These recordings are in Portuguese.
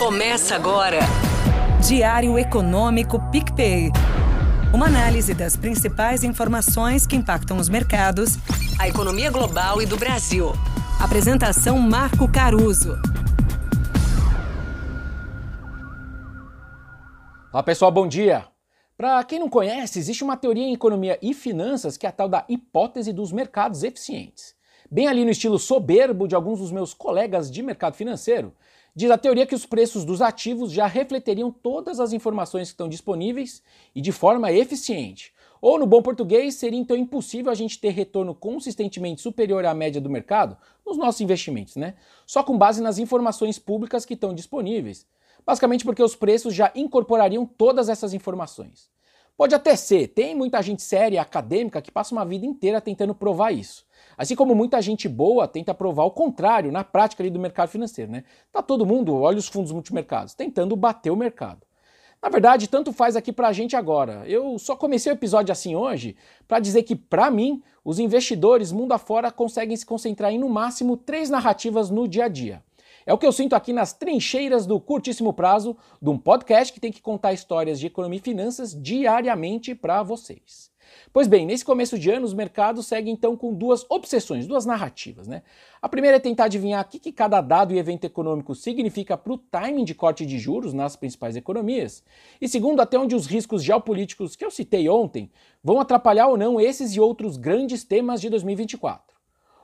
Começa agora. Diário Econômico PicPay. Uma análise das principais informações que impactam os mercados, a economia global e do Brasil. Apresentação Marco Caruso. Olá pessoal, bom dia. Para quem não conhece, existe uma teoria em economia e finanças que é a tal da hipótese dos mercados eficientes. Bem ali no estilo soberbo de alguns dos meus colegas de mercado financeiro, diz a teoria que os preços dos ativos já refleteriam todas as informações que estão disponíveis e de forma eficiente. Ou, no bom português, seria então impossível a gente ter retorno consistentemente superior à média do mercado nos nossos investimentos, né? Só com base nas informações públicas que estão disponíveis. Basicamente porque os preços já incorporariam todas essas informações. Pode até ser, tem muita gente séria, acadêmica, que passa uma vida inteira tentando provar isso. Assim como muita gente boa tenta provar o contrário na prática ali do mercado financeiro, né? Tá todo mundo, olha os fundos multimercados, tentando bater o mercado. Na verdade, tanto faz aqui pra gente agora. Eu só comecei o episódio assim hoje para dizer que, para mim, os investidores mundo afora conseguem se concentrar em no máximo três narrativas no dia a dia. É o que eu sinto aqui nas trincheiras do curtíssimo prazo de um podcast que tem que contar histórias de economia e finanças diariamente para vocês. Pois bem, nesse começo de ano, os mercados seguem então com duas obsessões, duas narrativas. Né? A primeira é tentar adivinhar o que, que cada dado e evento econômico significa para o timing de corte de juros nas principais economias. E segundo, até onde os riscos geopolíticos que eu citei ontem vão atrapalhar ou não esses e outros grandes temas de 2024.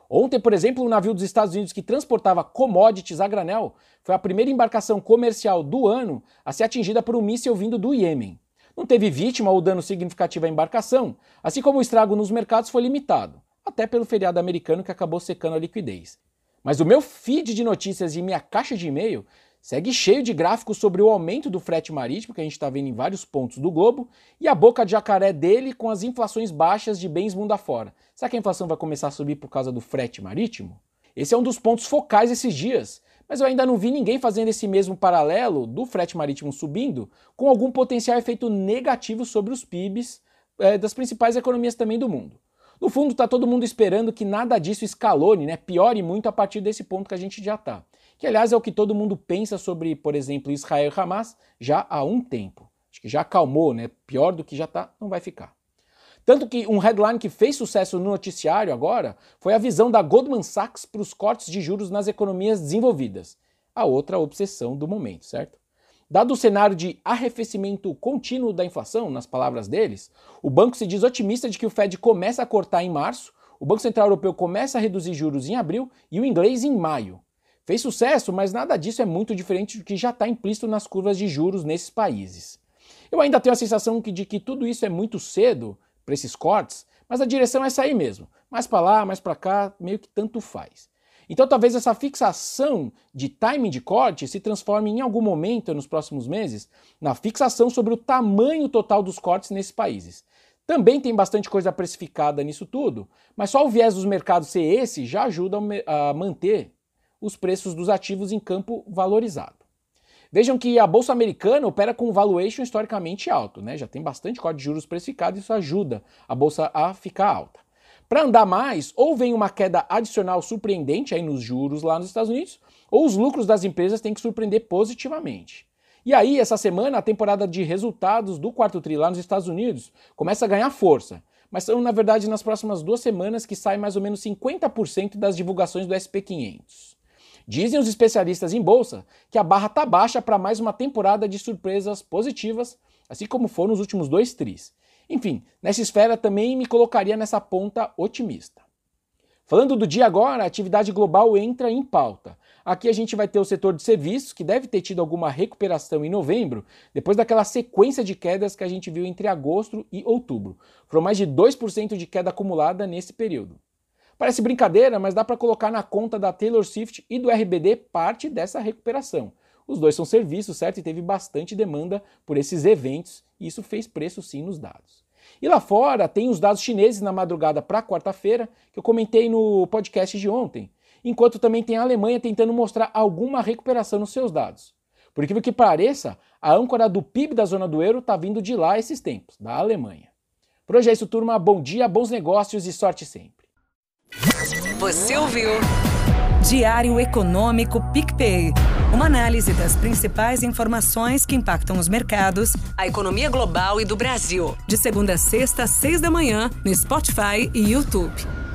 Ontem, por exemplo, um navio dos Estados Unidos que transportava commodities a granel foi a primeira embarcação comercial do ano a ser atingida por um míssil vindo do Iêmen. Não teve vítima ou dano significativo à embarcação, assim como o estrago nos mercados foi limitado, até pelo feriado americano que acabou secando a liquidez. Mas o meu feed de notícias e minha caixa de e-mail segue cheio de gráficos sobre o aumento do frete marítimo, que a gente está vendo em vários pontos do globo, e a boca de jacaré dele com as inflações baixas de bens mundo afora. Será que a inflação vai começar a subir por causa do frete marítimo? Esse é um dos pontos focais esses dias, mas eu ainda não vi ninguém fazendo esse mesmo paralelo do frete marítimo subindo com algum potencial efeito negativo sobre os PIBs é, das principais economias também do mundo. No fundo, está todo mundo esperando que nada disso escalone, né, piore muito a partir desse ponto que a gente já está que aliás é o que todo mundo pensa sobre, por exemplo, Israel e Hamas já há um tempo. Acho que já acalmou, né? Pior do que já está, não vai ficar. Tanto que um headline que fez sucesso no noticiário agora foi a visão da Goldman Sachs para os cortes de juros nas economias desenvolvidas. A outra obsessão do momento, certo? Dado o cenário de arrefecimento contínuo da inflação, nas palavras deles, o banco se diz otimista de que o Fed começa a cortar em março, o Banco Central Europeu começa a reduzir juros em abril e o inglês em maio. Fez sucesso, mas nada disso é muito diferente do que já está implícito nas curvas de juros nesses países. Eu ainda tenho a sensação de que tudo isso é muito cedo para esses cortes, mas a direção é sair mesmo. Mais para lá, mais para cá, meio que tanto faz. Então talvez essa fixação de timing de corte se transforme em algum momento nos próximos meses na fixação sobre o tamanho total dos cortes nesses países. Também tem bastante coisa precificada nisso tudo, mas só o viés dos mercados ser esse já ajuda a manter os preços dos ativos em campo valorizado. Vejam que a bolsa americana opera com um valuation historicamente alto, né? Já tem bastante código de juros precificado, isso ajuda a bolsa a ficar alta. Para andar mais, ou vem uma queda adicional surpreendente aí nos juros lá nos Estados Unidos, ou os lucros das empresas têm que surpreender positivamente. E aí, essa semana, a temporada de resultados do quarto tri lá nos Estados Unidos começa a ganhar força. Mas são, na verdade, nas próximas duas semanas que sai mais ou menos 50% das divulgações do SP500. Dizem os especialistas em bolsa que a barra está baixa para mais uma temporada de surpresas positivas, assim como foram nos últimos dois tris. Enfim, nessa esfera também me colocaria nessa ponta otimista. Falando do dia agora, a atividade global entra em pauta. Aqui a gente vai ter o setor de serviços, que deve ter tido alguma recuperação em novembro, depois daquela sequência de quedas que a gente viu entre agosto e outubro. Foram mais de 2% de queda acumulada nesse período. Parece brincadeira, mas dá para colocar na conta da Taylor Swift e do RBD parte dessa recuperação. Os dois são serviços, certo? E teve bastante demanda por esses eventos, e isso fez preço sim nos dados. E lá fora tem os dados chineses na madrugada para quarta-feira, que eu comentei no podcast de ontem, enquanto também tem a Alemanha tentando mostrar alguma recuperação nos seus dados. Por incrível que pareça, a âncora do PIB da zona do euro está vindo de lá esses tempos, da Alemanha. Por hoje é isso, turma. Bom dia, bons negócios e sorte sempre. Você ouviu? Diário Econômico PicPay. Uma análise das principais informações que impactam os mercados, a economia global e do Brasil. De segunda a sexta, às seis da manhã, no Spotify e YouTube.